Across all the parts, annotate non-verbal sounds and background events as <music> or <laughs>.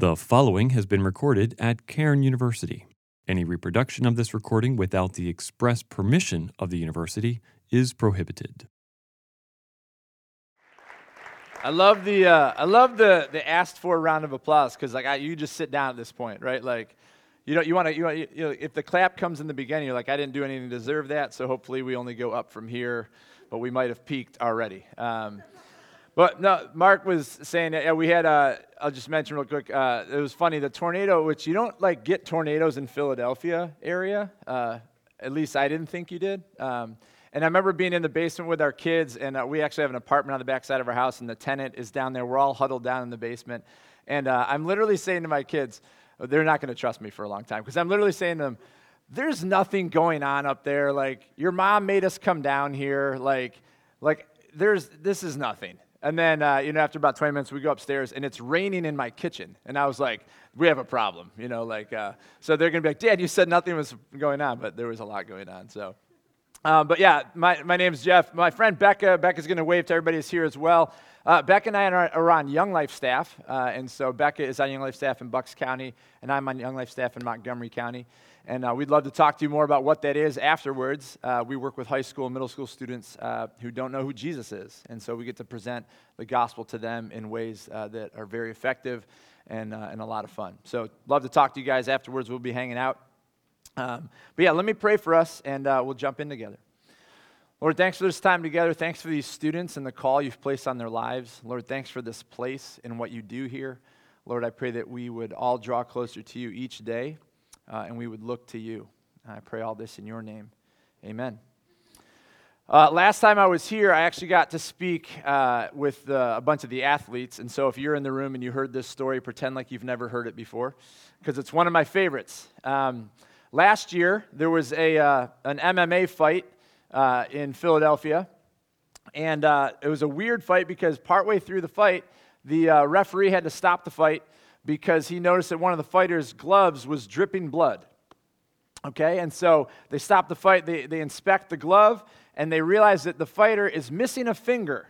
The following has been recorded at Cairn University. Any reproduction of this recording without the express permission of the university is prohibited. I love the uh, I love the the asked for round of applause because like I, you just sit down at this point, right? Like you know you want to you, you know if the clap comes in the beginning, you're like I didn't do anything to deserve that, so hopefully we only go up from here, but we might have peaked already. Um, but no, Mark was saying that yeah, we had. Uh, I'll just mention real quick. Uh, it was funny the tornado, which you don't like get tornadoes in Philadelphia area. Uh, at least I didn't think you did. Um, and I remember being in the basement with our kids, and uh, we actually have an apartment on the back side of our house, and the tenant is down there. We're all huddled down in the basement. And uh, I'm literally saying to my kids, they're not going to trust me for a long time, because I'm literally saying to them, there's nothing going on up there. Like, your mom made us come down here. Like, like there's, this is nothing. And then, uh, you know, after about 20 minutes, we go upstairs and it's raining in my kitchen. And I was like, we have a problem, you know, like, uh, so they're going to be like, Dad, you said nothing was going on, but there was a lot going on. So, um, but yeah, my, my name's Jeff. My friend Becca, Becca's going to wave to everybody who's here as well. Uh, Becca and I are, are on Young Life staff. Uh, and so Becca is on Young Life staff in Bucks County, and I'm on Young Life staff in Montgomery County. And uh, we'd love to talk to you more about what that is afterwards. Uh, we work with high school and middle school students uh, who don't know who Jesus is. And so we get to present the gospel to them in ways uh, that are very effective and, uh, and a lot of fun. So, love to talk to you guys afterwards. We'll be hanging out. Um, but yeah, let me pray for us and uh, we'll jump in together. Lord, thanks for this time together. Thanks for these students and the call you've placed on their lives. Lord, thanks for this place and what you do here. Lord, I pray that we would all draw closer to you each day uh, and we would look to you. I pray all this in your name. Amen. Uh, last time I was here, I actually got to speak uh, with uh, a bunch of the athletes. And so if you're in the room and you heard this story, pretend like you've never heard it before, because it's one of my favorites. Um, last year, there was a, uh, an MMA fight uh, in Philadelphia. And it was a weird fight because partway through the fight, the referee had to stop the fight because he noticed that one of the fighters' gloves was dripping blood. Okay, and so they stop the fight, they, they inspect the glove, and they realize that the fighter is missing a finger.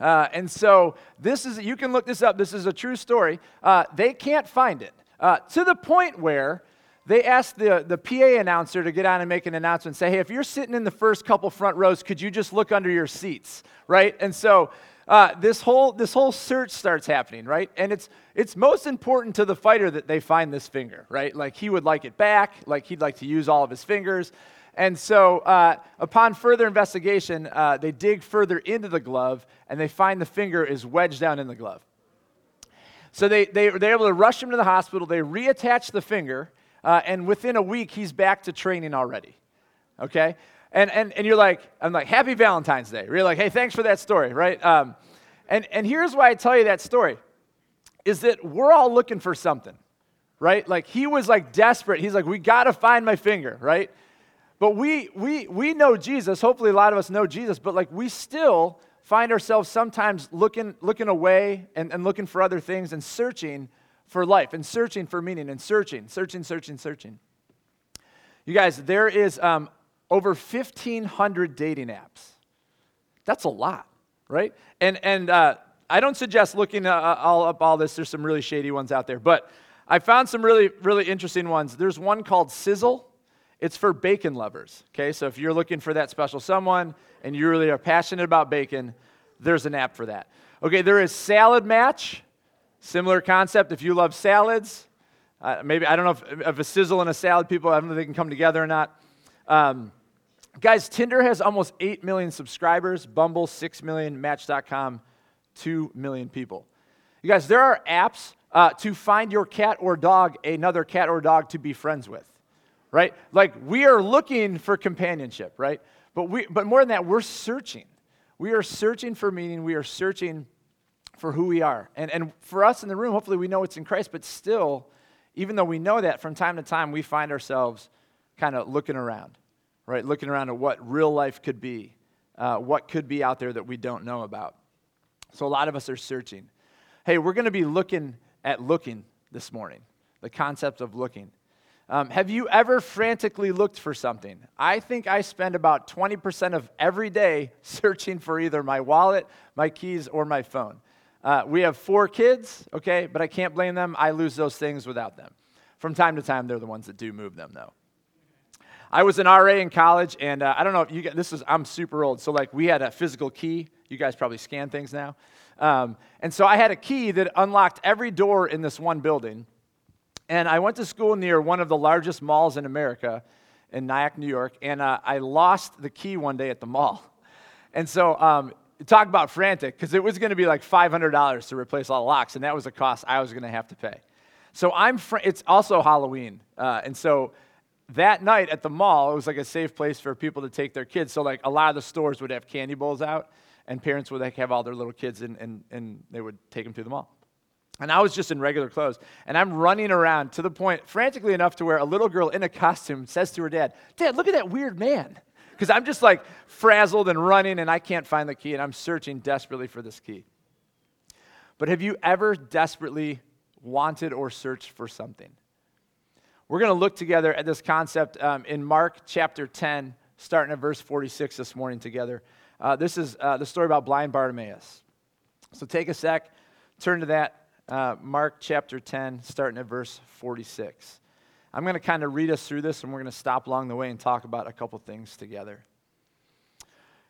Uh, and so this is, you can look this up, this is a true story. Uh, they can't find it uh, to the point where they asked the, the PA announcer to get on and make an announcement say, hey, if you're sitting in the first couple front rows, could you just look under your seats, right? And so uh, this, whole, this whole search starts happening, right? And it's, it's most important to the fighter that they find this finger, right? Like he would like it back, like he'd like to use all of his fingers. And so, uh, upon further investigation, uh, they dig further into the glove and they find the finger is wedged down in the glove. So, they, they, they're able to rush him to the hospital. They reattach the finger, uh, and within a week, he's back to training already. Okay? And, and, and you're like, I'm like, happy Valentine's Day. You're like, hey, thanks for that story, right? Um, and, and here's why I tell you that story is that we're all looking for something, right? Like he was like desperate. He's like, we got to find my finger, right? But we, we, we know Jesus. Hopefully, a lot of us know Jesus, but like we still find ourselves sometimes looking, looking away and, and looking for other things and searching for life and searching for meaning and searching, searching, searching, searching. You guys, there is um, over 1,500 dating apps. That's a lot, right? And, and uh, I don't suggest looking uh, uh, all up all this. There's some really shady ones out there. But I found some really, really interesting ones. There's one called Sizzle. It's for bacon lovers, okay? So if you're looking for that special someone and you really are passionate about bacon, there's an app for that. Okay, there is Salad Match. Similar concept. If you love salads, uh, maybe, I don't know if, if, a sizzle and a salad, people, I don't know if they can come together or not. Um, Guys, Tinder has almost 8 million subscribers, Bumble 6 million, Match.com 2 million people. You guys, there are apps uh, to find your cat or dog another cat or dog to be friends with, right? Like we are looking for companionship, right? But, we, but more than that, we're searching. We are searching for meaning. We are searching for who we are. And, and for us in the room, hopefully we know it's in Christ, but still, even though we know that, from time to time we find ourselves kind of looking around right? Looking around at what real life could be, uh, what could be out there that we don't know about. So a lot of us are searching. Hey, we're going to be looking at looking this morning, the concept of looking. Um, have you ever frantically looked for something? I think I spend about 20% of every day <laughs> searching for either my wallet, my keys, or my phone. Uh, we have four kids, okay, but I can't blame them. I lose those things without them. From time to time, they're the ones that do move them, though. I was an RA in college, and uh, I don't know if you get this is, I'm super old. So, like, we had a physical key. You guys probably scan things now. Um, and so I had a key that unlocked every door in this one building. And I went to school near one of the largest malls in America in Nyack, New York, and uh, I lost the key one day at the mall. And so, um, talk about frantic, because it was going to be like $500 to replace all the locks, and that was a cost I was going to have to pay. So I'm, fr- it's also Halloween, uh, and so that night at the mall, it was like a safe place for people to take their kids. So like a lot of the stores would have candy bowls out, and parents would like have all their little kids, and, and, and they would take them to the mall. And I was just in regular clothes. And I'm running around to the point, frantically enough, to where a little girl in a costume says to her dad, Dad, look at that weird man. Because I'm just like frazzled and running, and I can't find the key, and I'm searching desperately for this key. But have you ever desperately wanted or searched for something? We're going to look together at this concept um, in Mark chapter 10, starting at verse 46 this morning together. Uh, this is uh, the story about blind Bartimaeus. So take a sec, turn to that uh, Mark chapter 10, starting at verse 46. I'm going to kind of read us through this, and we're going to stop along the way and talk about a couple things together.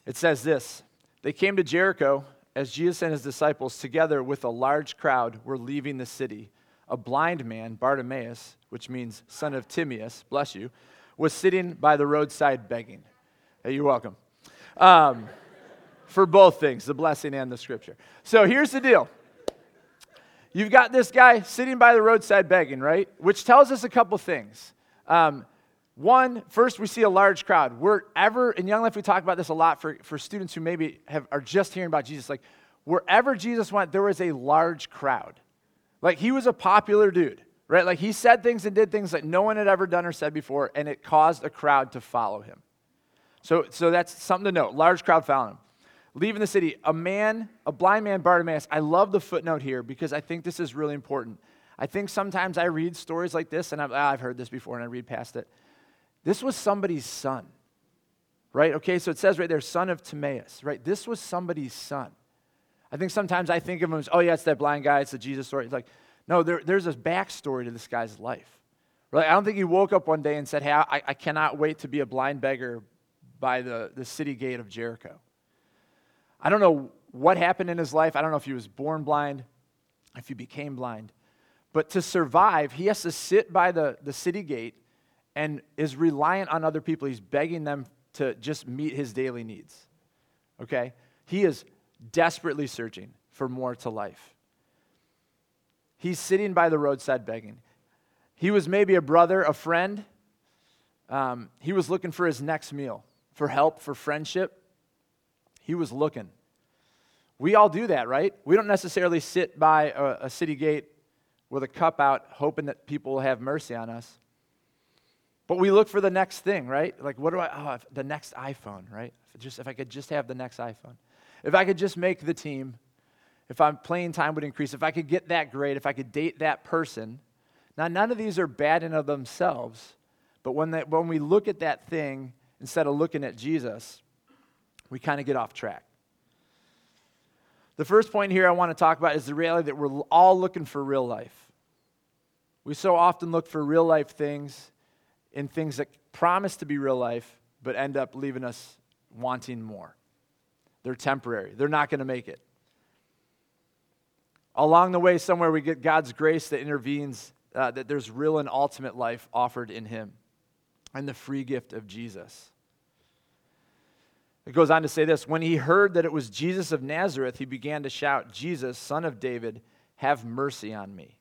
It says this They came to Jericho as Jesus and his disciples, together with a large crowd, were leaving the city. A blind man, Bartimaeus, which means son of Timaeus, bless you, was sitting by the roadside begging. Hey, you're welcome. Um, for both things, the blessing and the scripture. So here's the deal You've got this guy sitting by the roadside begging, right? Which tells us a couple things. Um, one, first, we see a large crowd. Wherever, in Young Life, we talk about this a lot for, for students who maybe have, are just hearing about Jesus. Like, wherever Jesus went, there was a large crowd. Like, he was a popular dude, right? Like, he said things and did things that no one had ever done or said before, and it caused a crowd to follow him. So, so that's something to note. Large crowd following him leaving the city, a man, a blind man, Bartimaeus. I love the footnote here because I think this is really important. I think sometimes I read stories like this, and I've, ah, I've heard this before and I read past it. This was somebody's son, right? Okay, so it says right there, son of Timaeus, right? This was somebody's son. I think sometimes I think of him as, oh, yeah, it's that blind guy, it's the Jesus story. It's like, no, there, there's a backstory to this guy's life. Right? I don't think he woke up one day and said, hey, I, I cannot wait to be a blind beggar by the, the city gate of Jericho. I don't know what happened in his life. I don't know if he was born blind, if he became blind. But to survive, he has to sit by the, the city gate and is reliant on other people. He's begging them to just meet his daily needs. Okay? He is desperately searching for more to life. He's sitting by the roadside begging. He was maybe a brother, a friend. Um, he was looking for his next meal, for help, for friendship. He was looking. We all do that, right? We don't necessarily sit by a, a city gate with a cup out hoping that people will have mercy on us. But we look for the next thing, right? Like, what do I, oh, the next iPhone, right? If, just, if I could just have the next iPhone. If I could just make the team, if I'm playing time would increase, if I could get that grade, if I could date that person. Now, none of these are bad in of themselves, but when, that, when we look at that thing, instead of looking at Jesus, we kind of get off track. The first point here I want to talk about is the reality that we're all looking for real life. We so often look for real life things in things that promise to be real life, but end up leaving us wanting more. They're temporary, they're not going to make it. Along the way, somewhere we get God's grace that intervenes, uh, that there's real and ultimate life offered in Him and the free gift of Jesus. It goes on to say this When he heard that it was Jesus of Nazareth, he began to shout, Jesus, son of David, have mercy on me.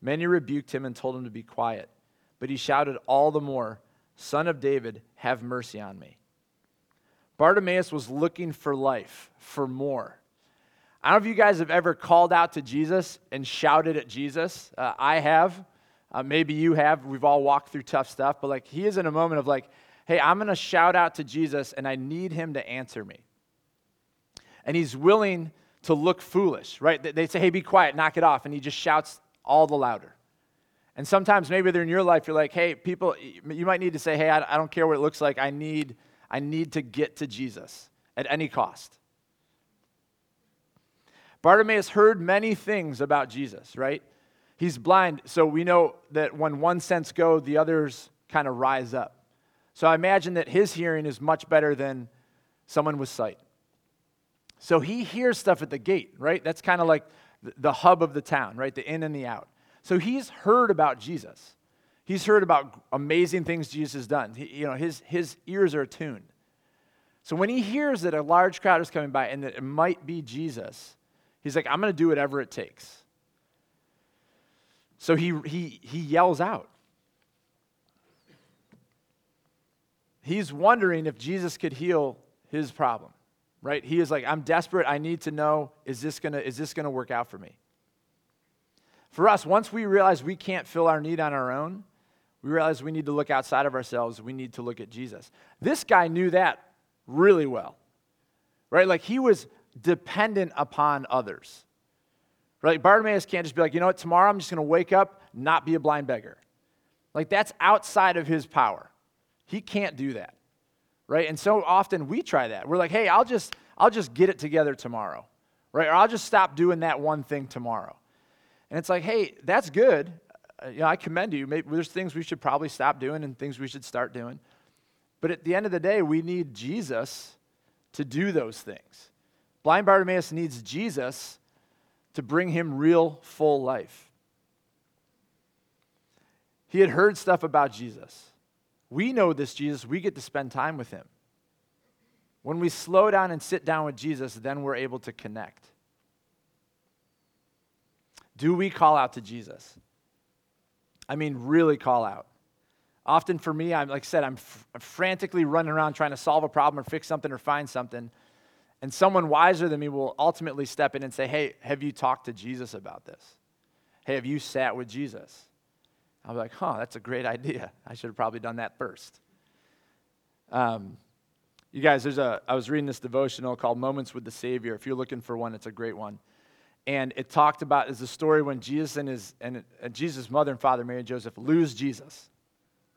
Many rebuked him and told him to be quiet, but he shouted all the more, Son of David, have mercy on me. Bartimaeus was looking for life, for more. I don't know if you guys have ever called out to Jesus and shouted at Jesus. Uh, I have. Uh, maybe you have. We've all walked through tough stuff, but like he is in a moment of like, hey, I'm going to shout out to Jesus and I need him to answer me. And he's willing to look foolish, right? They say, hey, be quiet, knock it off. And he just shouts all the louder. And sometimes maybe they're in your life, you're like, hey, people, you might need to say, hey, I don't care what it looks like. I need, I need to get to Jesus at any cost. Bartimaeus heard many things about Jesus, right? He's blind, so we know that when one sense go, the others kind of rise up. So I imagine that his hearing is much better than someone with sight. So he hears stuff at the gate, right? That's kind of like the hub of the town, right? The in and the out. So he's heard about Jesus. He's heard about amazing things Jesus has done. He, you know, his, his ears are attuned. So when he hears that a large crowd is coming by and that it might be Jesus, he's like, I'm going to do whatever it takes. So he, he, he yells out. He's wondering if Jesus could heal his problem, right? He is like, I'm desperate. I need to know, is this going to is this going to work out for me? For us, once we realize we can't fill our need on our own, we realize we need to look outside of ourselves. We need to look at Jesus. This guy knew that really well, right? Like he was dependent upon others, right? Bartimaeus can't just be like, you know what, tomorrow I'm just going to wake up, not be a blind beggar. Like that's outside of his power. He can't do that, right? And so often we try that. We're like, hey, I'll just, I'll just get it together tomorrow, right? Or I'll just stop doing that one thing tomorrow. And it's like, hey, that's good. Uh, you know, I commend you. Maybe there's things we should probably stop doing and things we should start doing. But at the end of the day, we need Jesus to do those things. Blind Bartimaeus needs Jesus to bring him real, full life. He had heard stuff about Jesus. We know this Jesus, we get to spend time with him. When we slow down and sit down with Jesus, then we're able to connect. Do we call out to Jesus? I mean, really call out. Often for me, I'm like I said, I'm, frantically running around trying to solve a problem or fix something or find something. And someone wiser than me will ultimately step in and say, Hey, have you talked to Jesus about this? Hey, have you sat with Jesus? I'll be like, Huh, that's a great idea. I should have probably done that first. Um, you guys, there's a, I was reading this devotional called Moments with the Savior. If you're looking for one, it's a great one. And it talked about, is the story when Jesus and his, and, and Jesus' mother and father, Mary and Joseph, lose Jesus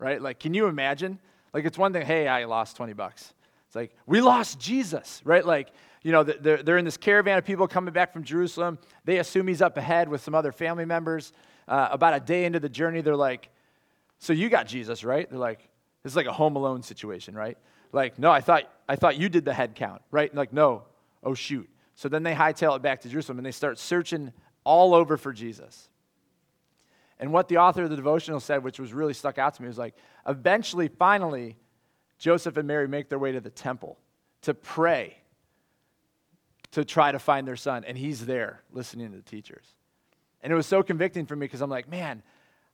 right? Like, can you imagine? Like, it's one thing, hey, I lost 20 bucks. It's like, we lost Jesus, right? Like, you know, they're, they're in this caravan of people coming back from Jerusalem. They assume he's up ahead with some other family members. Uh, about a day into the journey, they're like, so you got Jesus, right? They're like, this is like a home alone situation, right? Like, no, I thought, I thought you did the head count, right? Like, no, oh, shoot. So then they hightail it back to Jerusalem and they start searching all over for Jesus. And what the author of the devotional said, which was really stuck out to me, was like, eventually, finally, Joseph and Mary make their way to the temple to pray to try to find their son. And he's there listening to the teachers. And it was so convicting for me because I'm like, man,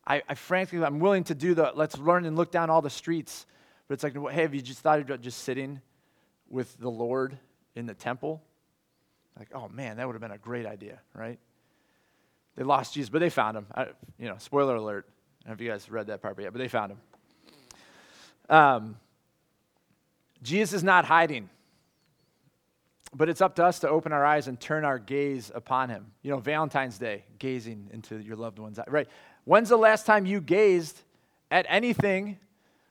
I, I, frankly, I'm willing to do the let's learn and look down all the streets. But it's like, hey, have you just thought about just sitting with the Lord in the temple? Like, oh man, that would have been a great idea, right? They lost Jesus, but they found him. I, you know, spoiler alert. I don't know if you guys read that part yet, but they found him. Um, Jesus is not hiding, but it's up to us to open our eyes and turn our gaze upon him. You know, Valentine's Day, gazing into your loved one's eye. Right. When's the last time you gazed at anything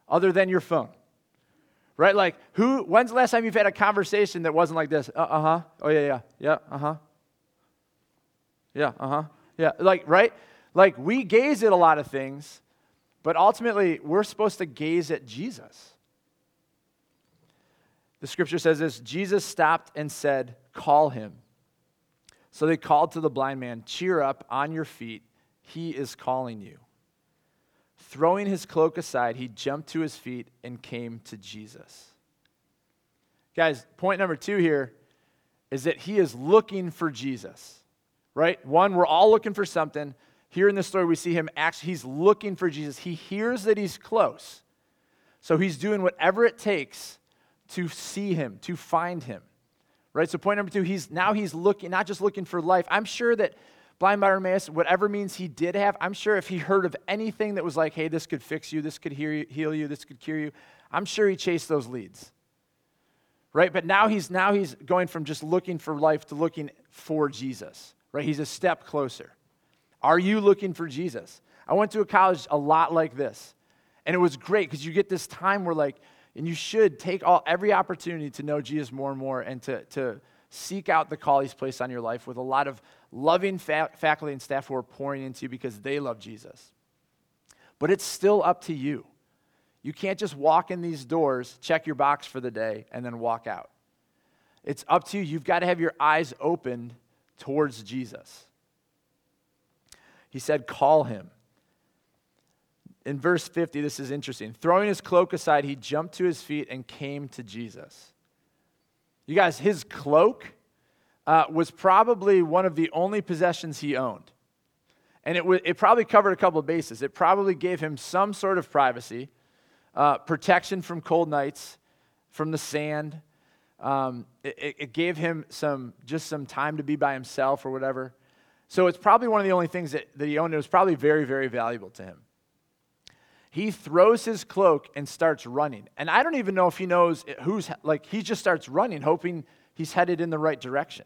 other than your phone? Right? Like, who, when's the last time you've had a conversation that wasn't like this? Uh huh. Oh, yeah, yeah. Yeah, uh huh. Yeah, uh huh. Yeah, like, right? Like, we gaze at a lot of things, but ultimately, we're supposed to gaze at Jesus. The scripture says this Jesus stopped and said, Call him. So they called to the blind man, Cheer up, on your feet. He is calling you. Throwing his cloak aside, he jumped to his feet and came to Jesus. Guys, point number two here is that he is looking for Jesus right? One, we're all looking for something. Here in this story, we see him actually, he's looking for Jesus. He hears that he's close. So he's doing whatever it takes to see him, to find him. Right? So point number two, he's now he's looking, not just looking for life. I'm sure that blind Bartimaeus, whatever means he did have, I'm sure if he heard of anything that was like, hey, this could fix you, this could heal you, this could cure you, I'm sure he chased those leads. Right? But now he's now he's going from just looking for life to looking for Jesus right? He's a step closer. Are you looking for Jesus? I went to a college a lot like this, and it was great because you get this time where, like, and you should take all every opportunity to know Jesus more and more and to, to, seek out the call He's placed on your life with a lot of loving fa- faculty and staff who are pouring into you because they love Jesus. But it's still up to you. You can't just walk in these doors, check your box for the day, and then walk out. It's up to you. You've got to have your eyes opened towards Jesus. He said, Call him. In verse 50, this is interesting. Throwing his cloak aside, he jumped to his feet and came to Jesus. You guys, his cloak uh, was probably one of the only possessions he owned. And it, w- it probably covered a couple of bases. It probably gave him some sort of privacy, uh, protection from cold nights, from the sand. Um, it, it gave him some, just some time to be by himself or whatever. So it's probably one of the only things that, that he owned. It was probably very, very valuable to him. He throws his cloak and starts running. And I don't even know if he knows who's, like, he just starts running, hoping he's headed in the right direction.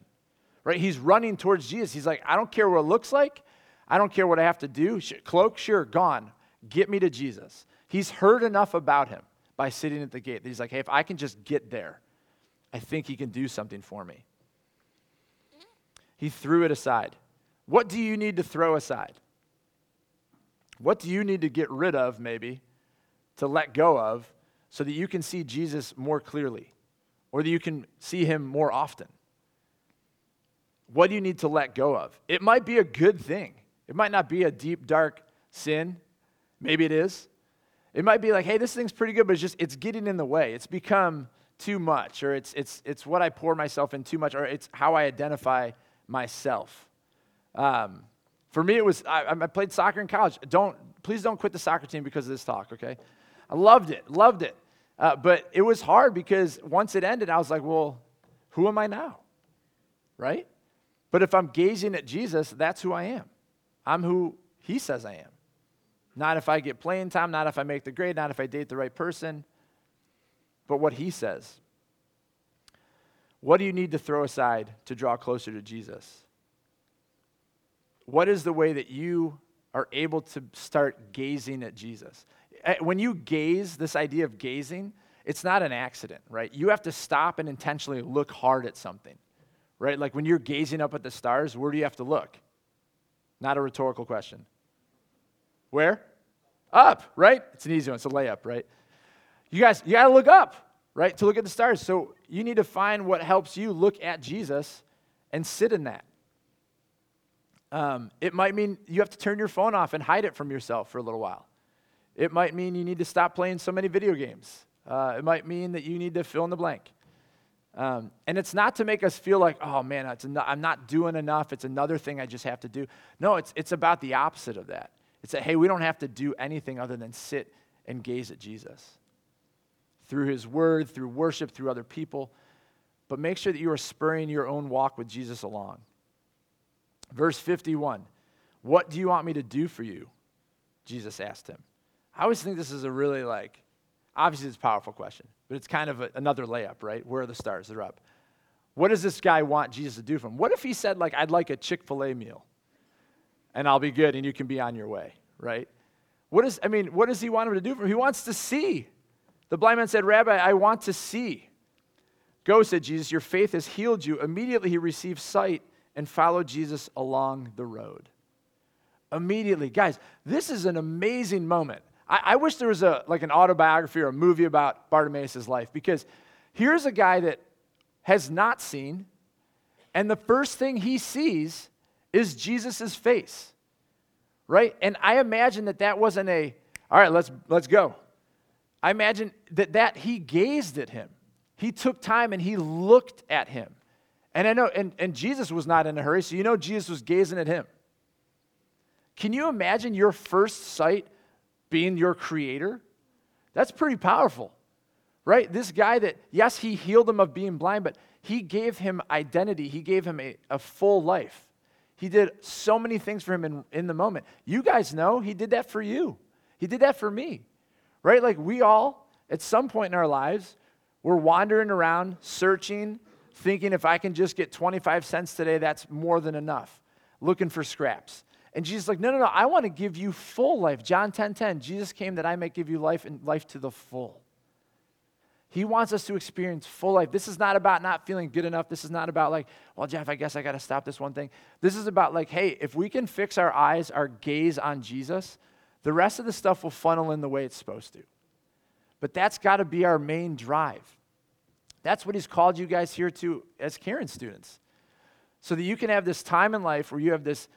Right? He's running towards Jesus. He's like, I don't care what it looks like. I don't care what I have to do. Cloak, sure, gone. Get me to Jesus. He's heard enough about him by sitting at the gate that he's like, hey, if I can just get there, I think he can do something for me. He threw it aside. What do you need to throw aside? What do you need to get rid of, maybe, to let go of, so that you can see Jesus more clearly, or that you can see him more often? What do you need to let go of? It might be a good thing. It might not be a deep, dark sin. Maybe it is. It might be like, hey, this thing's pretty good, but it's just, it's getting in the way. It's become too much, or it's, it's, it's what I pour myself in too much, or it's how I identify myself. Um, for me, it was, I, I played soccer in college. Don't, please don't quit the soccer team because of this talk, okay? I loved it, loved it. Uh, but it was hard because once it ended, I was like, well, who am I now? Right? But if I'm gazing at Jesus, that's who I am. I'm who he says I am. Not if I get playing time, not if I make the grade, not if I date the right person, but what he says. What do you need to throw aside to draw closer to Jesus? What is the way that you are able to start gazing at Jesus? Eh, when you gaze, this idea of gazing, it's not an accident, right? You have to stop and intentionally look hard at something, right? Like when you're gazing up at the stars, where do you have to look? Not a rhetorical question. Where? Up, right? It's an easy one. It's a layup, right? You guys, you got to look up, right, to look at the stars. So you need to find what helps you look at Jesus and sit in that. Um, it might mean you have to turn your phone off and hide it from yourself for a little while. It might mean you need to stop playing so many video games. Uh, it might mean that you need to fill in the blank. Um, and it's not to make us feel like, oh man, en- I'm not doing enough. It's another thing I just have to do. No, it's, it's about the opposite of that. It's that, hey, we don't have to do anything other than sit and gaze at Jesus through his word, through worship, through other people. But make sure that you are spurring your own walk with Jesus along. Verse 51 What do you want me to do for you? Jesus asked him. I always think this is a really like, obviously it's a powerful question, but it's kind of a, another layup, right? Where are the stars? They're up. What does this guy want Jesus to do for him? What if he said, like, I'd like a Chick fil A meal and I'll be good and you can be on your way, right? What is, I mean, what does he want him to do for him? He wants to see. The blind man said, Rabbi, I want to see. Go, said Jesus, your faith has healed you. Immediately he received sight and followed Jesus along the road. Immediately. Guys, this is an amazing moment. I, I wish there was a like an autobiography or a movie about Bartimaeus' life because here's a guy that has not seen, and the first thing he sees is Jesus' face. Right? And I imagine that that wasn't a, all right, let's, let's go. I imagine that, that he gazed at him. He took time and he looked at him. And I know, and, and Jesus was not in a hurry, so you know Jesus was gazing at him. Can you imagine your first sight being your creator? That's pretty powerful, right? This guy that, yes, he healed him of being blind, but he gave him identity, he gave him a, a full life. He did so many things for him in, in the moment. You guys know he did that for you, he did that for me, right? Like we all, at some point in our lives, we're wandering around searching thinking if I can just get 25 cents today, that's more than enough, looking for scraps. And Jesus is like, no, no, no, I want to give you full life. John 10 10, Jesus came that I might give you life and life to the full. He wants us to experience full life. This is not about not feeling good enough. This is not about like, well, Jeff, I guess I got to stop this one thing. This is about like, hey, if we can fix our eyes, our gaze on Jesus, the rest of the stuff will funnel in the way it's supposed to. But that's got to be our main drive. That's what he's called you guys here to as Cairn students. So that you can have this time in life where you have this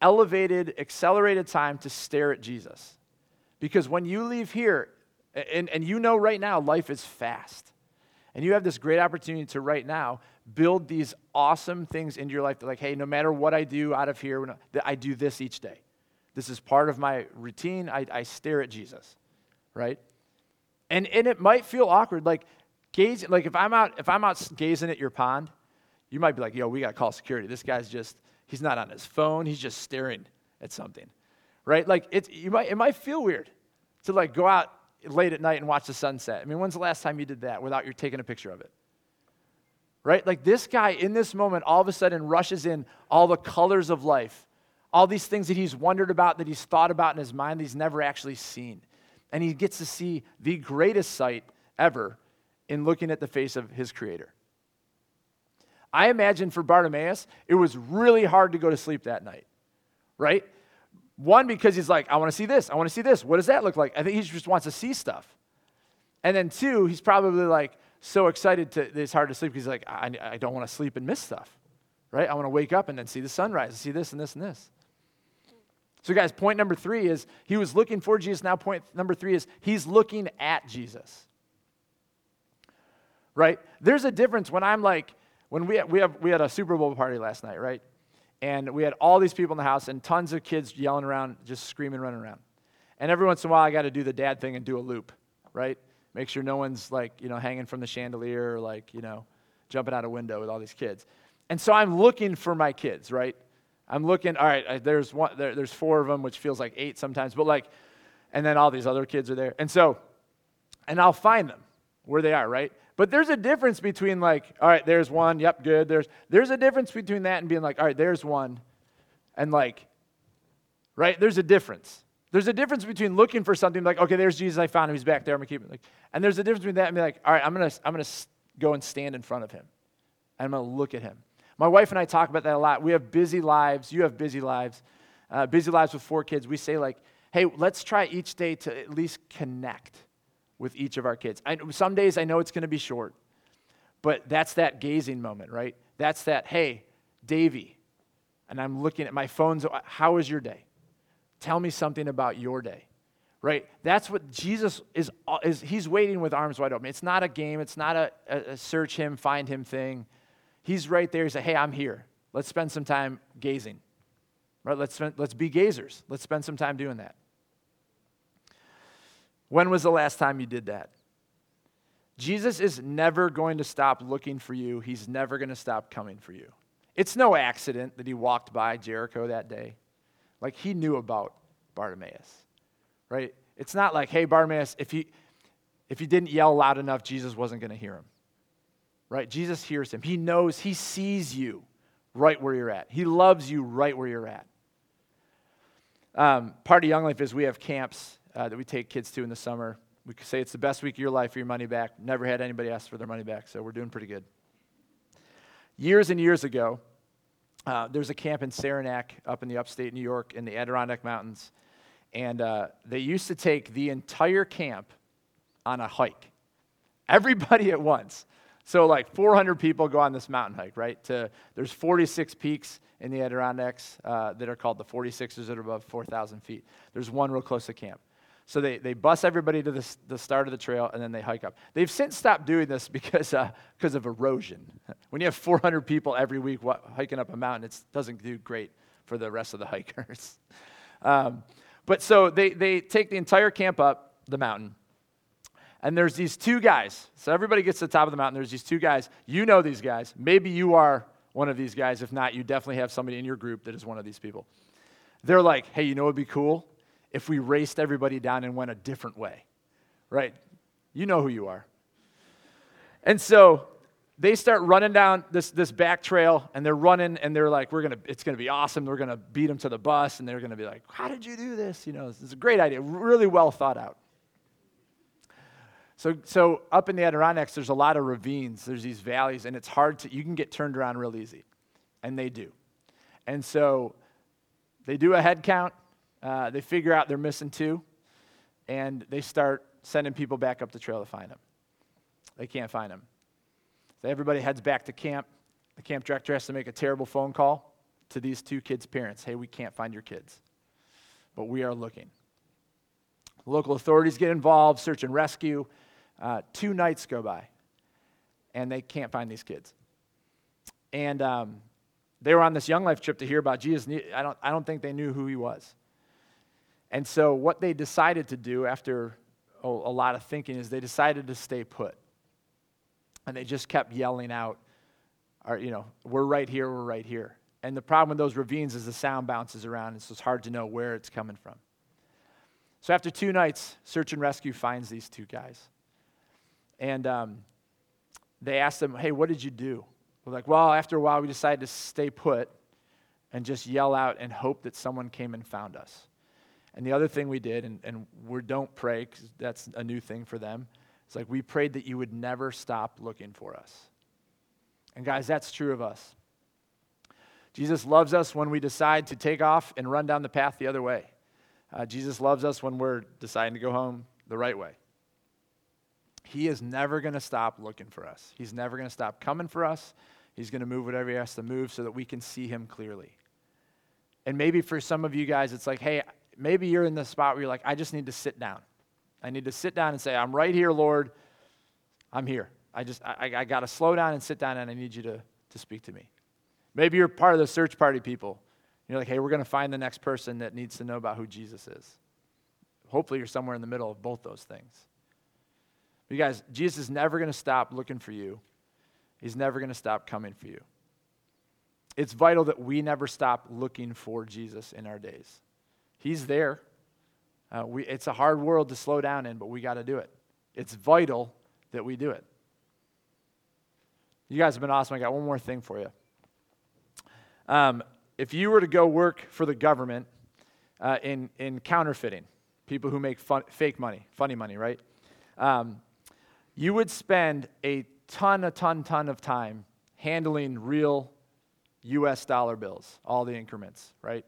elevated, accelerated time to stare at Jesus. Because when you leave here, and, and you know right now, life is fast. And you have this great opportunity to right now build these awesome things into your life that, like, hey, no matter what I do out of here, I do this each day. This is part of my routine. I, I stare at Jesus, right? And, and it might feel awkward. Like, gazing, like if I'm out, if I'm out gazing at your pond, you might be like, yo, we got to call security. This guy's just, he's not on his phone. He's just staring at something, right? Like, it's, you might, it might feel weird to like go out late at night and watch the sunset. I mean, when's the last time you did that without you taking a picture of it? Right? Like this guy in this moment all of a sudden rushes in all the colors of life, all these things that he's wondered about, that he's thought about in his mind, that he's never actually seen. And he gets to see the greatest sight ever in looking at the face of his creator. I imagine for Bartimaeus, it was really hard to go to sleep that night, right? One, because he's like, I want to see this. I want to see this. What does that look like? I think he just wants to see stuff. And then two, he's probably like so excited to, it's hard to sleep because he's like, I, I don't want to sleep and miss stuff, right? I want to wake up and then see the sunrise and see this and this and this. So, guys, point number three is he was looking for Jesus. Now, point number three is he's looking at Jesus. Right? There's a difference when I'm like, when we, we, have, we had a Super Bowl party last night, right? And we had all these people in the house and tons of kids yelling around, just screaming, running around. And every once in a while, I got to do the dad thing and do a loop, right? Make sure no one's like, you know, hanging from the chandelier or like, you know, jumping out a window with all these kids. And so I'm looking for my kids, right? I'm looking, all right, there's, one, there, there's four of them, which feels like eight sometimes, but like, and then all these other kids are there. And so, and I'll find them where they are, right? But there's a difference between like, all right, there's one, yep, good. There's there's a difference between that and being like, all right, there's one, and like, right? There's a difference. There's a difference between looking for something like, okay, there's Jesus, I found him, he's back there, I'm gonna keep it. Like, and there's a difference between that and being like, all right, I'm gonna I'm gonna go and stand in front of him, and I'm gonna look at him. My wife and I talk about that a lot. We have busy lives. You have busy lives, uh, busy lives with four kids. We say like, hey, let's try each day to at least connect with each of our kids. I, some days I know it's going to be short, but that's that gazing moment, right? That's that, hey, Davy, and I'm looking at my phone's, how was your day? Tell me something about your day, right? That's what Jesus is, is he's waiting with arms wide open. It's not a game, it's not a, a search him, find him thing. He's right there. He's like, hey, I'm here. Let's spend some time gazing, right? Let's, spend, let's be gazers. Let's spend some time doing that. When was the last time you did that? Jesus is never going to stop looking for you. He's never going to stop coming for you. It's no accident that he walked by Jericho that day. Like he knew about Bartimaeus, right? It's not like, hey, Bartimaeus, if he, if he didn't yell loud enough, Jesus wasn't going to hear him, right? Jesus hears him. He knows, he sees you right where you're at. He loves you right where you're at. Um, part of Young Life is we have camps uh, that we take kids to in the summer. We could say it's the best week of your life for your money back. Never had anybody ask for their money back, so we're doing pretty good. Years and years ago, uh, there's a camp in Saranac up in the upstate New York in the Adirondack Mountains. And uh, they used to take the entire camp on a hike, everybody at once. So, like 400 people go on this mountain hike, right? To, there's 46 peaks in the Adirondacks uh, that are called the 46ers that are above 4,000 feet. There's one real close to camp. So they, they bus everybody to the, the start of the trail and then they hike up. They've since stopped doing this <laughs> because, uh, because of erosion. <laughs> When you have 400 people every week hiking up a mountain, it doesn't do great for the rest of the <laughs> hikers. Um, but so they, they take the entire camp up the mountain. And there's these two guys. So everybody gets to the top of the mountain. There's these two guys. You know these guys. Maybe you are one of these guys. If not, you definitely have somebody in your group that is one of these people. They're like, hey, you know what would be cool? If we raced everybody down and went a different way, right? You know who you are. And so they start running down this, this back trail and they're running and they're like, we're to, it's to be awesome. We're to beat them to the bus. And they're to be like, how did you do this? You know, this is a great idea. Really well thought out. So, so up in the Adirondacks, there's a lot of ravines. There's these valleys, and it's hard to, you can get turned around real easy. And they do. And so they do a head count. Uh, they figure out they're missing two, and they start sending people back up the trail to find them. They can't find them. So everybody heads back to camp. The camp director has to make a terrible phone call to these two kids' parents hey, we can't find your kids, but we are looking. Local authorities get involved, search and rescue. Uh, two nights go by, and they can't find these kids. And um, they were on this Young Life trip to hear about Jesus. I don't, I don't think they knew who he was. And so, what they decided to do after a, lot of thinking is they decided to stay put. And they just kept yelling out, you know, we're right here, we're right here. And the problem with those ravines is the sound bounces around, and so it's hard to know where it's coming from. So after two nights, search and rescue finds these two guys. And um, they ask them, hey, what did you do? We're like, well, after a while, we decided to stay put and just yell out and hope that someone came and found us. And the other thing we did, and, and we don't pray because that's a new thing for them, it's like we prayed that you would never stop looking for us. And guys, that's true of us. Jesus loves us when we decide to take off and run down the path the other way. Uh, Jesus loves us when we're deciding to go home the right way. He is never going to stop looking for us. He's never going to stop coming for us. He's going to move whatever he has to move so that we can see him clearly. And maybe for some of you guys, it's like, hey, maybe you're in the spot where you're like, I just need to sit down. I need to sit down and say, I'm right here, Lord. I'm here. I just, I, I got to slow down and sit down, and I need you to, to speak to me. Maybe you're part of the search party people. You're like, hey, we're going to find the next person that needs to know about who Jesus is. Hopefully, you're somewhere in the middle of both those things. But you guys, Jesus is never going to stop looking for you, He's never going to stop coming for you. It's vital that we never stop looking for Jesus in our days. He's there. Uh, we, it's a hard world to slow down in, but we got to do it. It's vital that we do it. You guys have been awesome. I got one more thing for you. Um, if you were to go work for the government uh, in, in counterfeiting, people who make fun, fake money, funny money, right? Um, you would spend a ton, a ton, ton of time handling real US dollar bills, all the increments, right?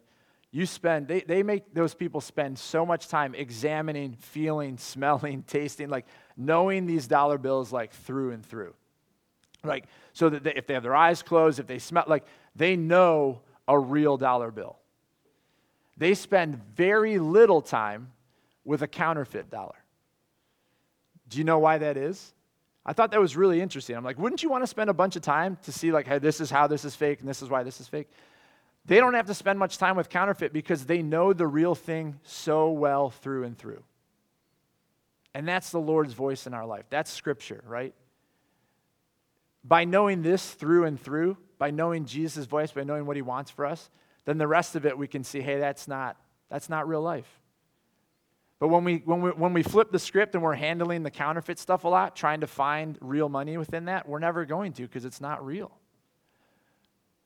You spend, they, they make those people spend so much time examining, feeling, <laughs> smelling, tasting, like knowing these dollar bills like through and through. Like, so that they, if they have their eyes closed, if they smell, like, they know a real dollar bill. They spend very little time with a counterfeit dollar. Do you know why that is? I thought that was really interesting. I'm like, wouldn't you want to spend a bunch of time to see, like, hey, this is how this is fake and this is why this is fake? They don't have to spend much time with counterfeit because they know the real thing so well through and through. And that's the Lord's voice in our life. That's scripture, right? By knowing this through and through, by knowing Jesus' voice, by knowing what he wants for us, then the rest of it we can see, hey, that's not, that's not real life. But when we, when, we, when we flip the script and we're handling the counterfeit stuff a lot, trying to find real money within that, we're never going to because it's not real.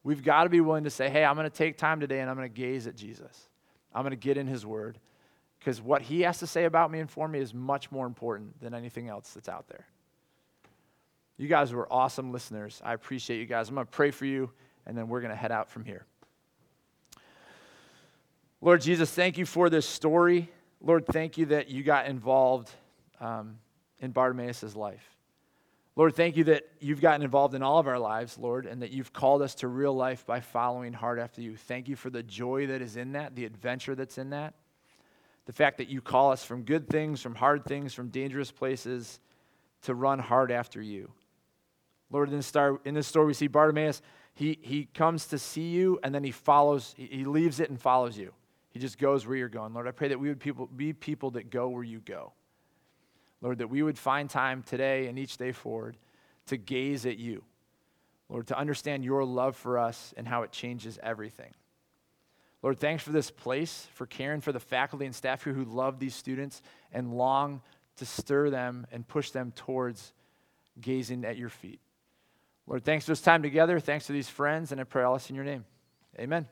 We've got to be willing to say, hey, I'm going to take time today and I'm going to gaze at Jesus. I'm going to get in his word because what he has to say about me and for me is much more important than anything else that's out there. You guys were awesome listeners. I appreciate you guys. I'm going to pray for you and then we're going to head out from here. Lord Jesus, thank you for this story. Lord, thank you that you got involved um, in Bartimaeus' life. Lord, thank you that you've gotten involved in all of our lives, Lord, and that you've called us to real life by following hard after you. Thank you for the joy that is in that, the adventure that's in that, the fact that you call us from good things, from hard things, from dangerous places to run hard after you. Lord, in this, star, in this story, we see Bartimaeus, he, he comes to see you and then he follows, he, he leaves it and follows you. He just goes where you're going. Lord, I pray that we would people, be people that go where you go. Lord, that we would find time today and each day forward to gaze at you. Lord, to understand your love for us and how it changes everything. Lord, thanks for this place, for caring for the faculty and staff here who love these students and long to stir them and push them towards gazing at your feet. Lord, thanks for this time together. Thanks to these friends, and I pray all this in your name. Amen.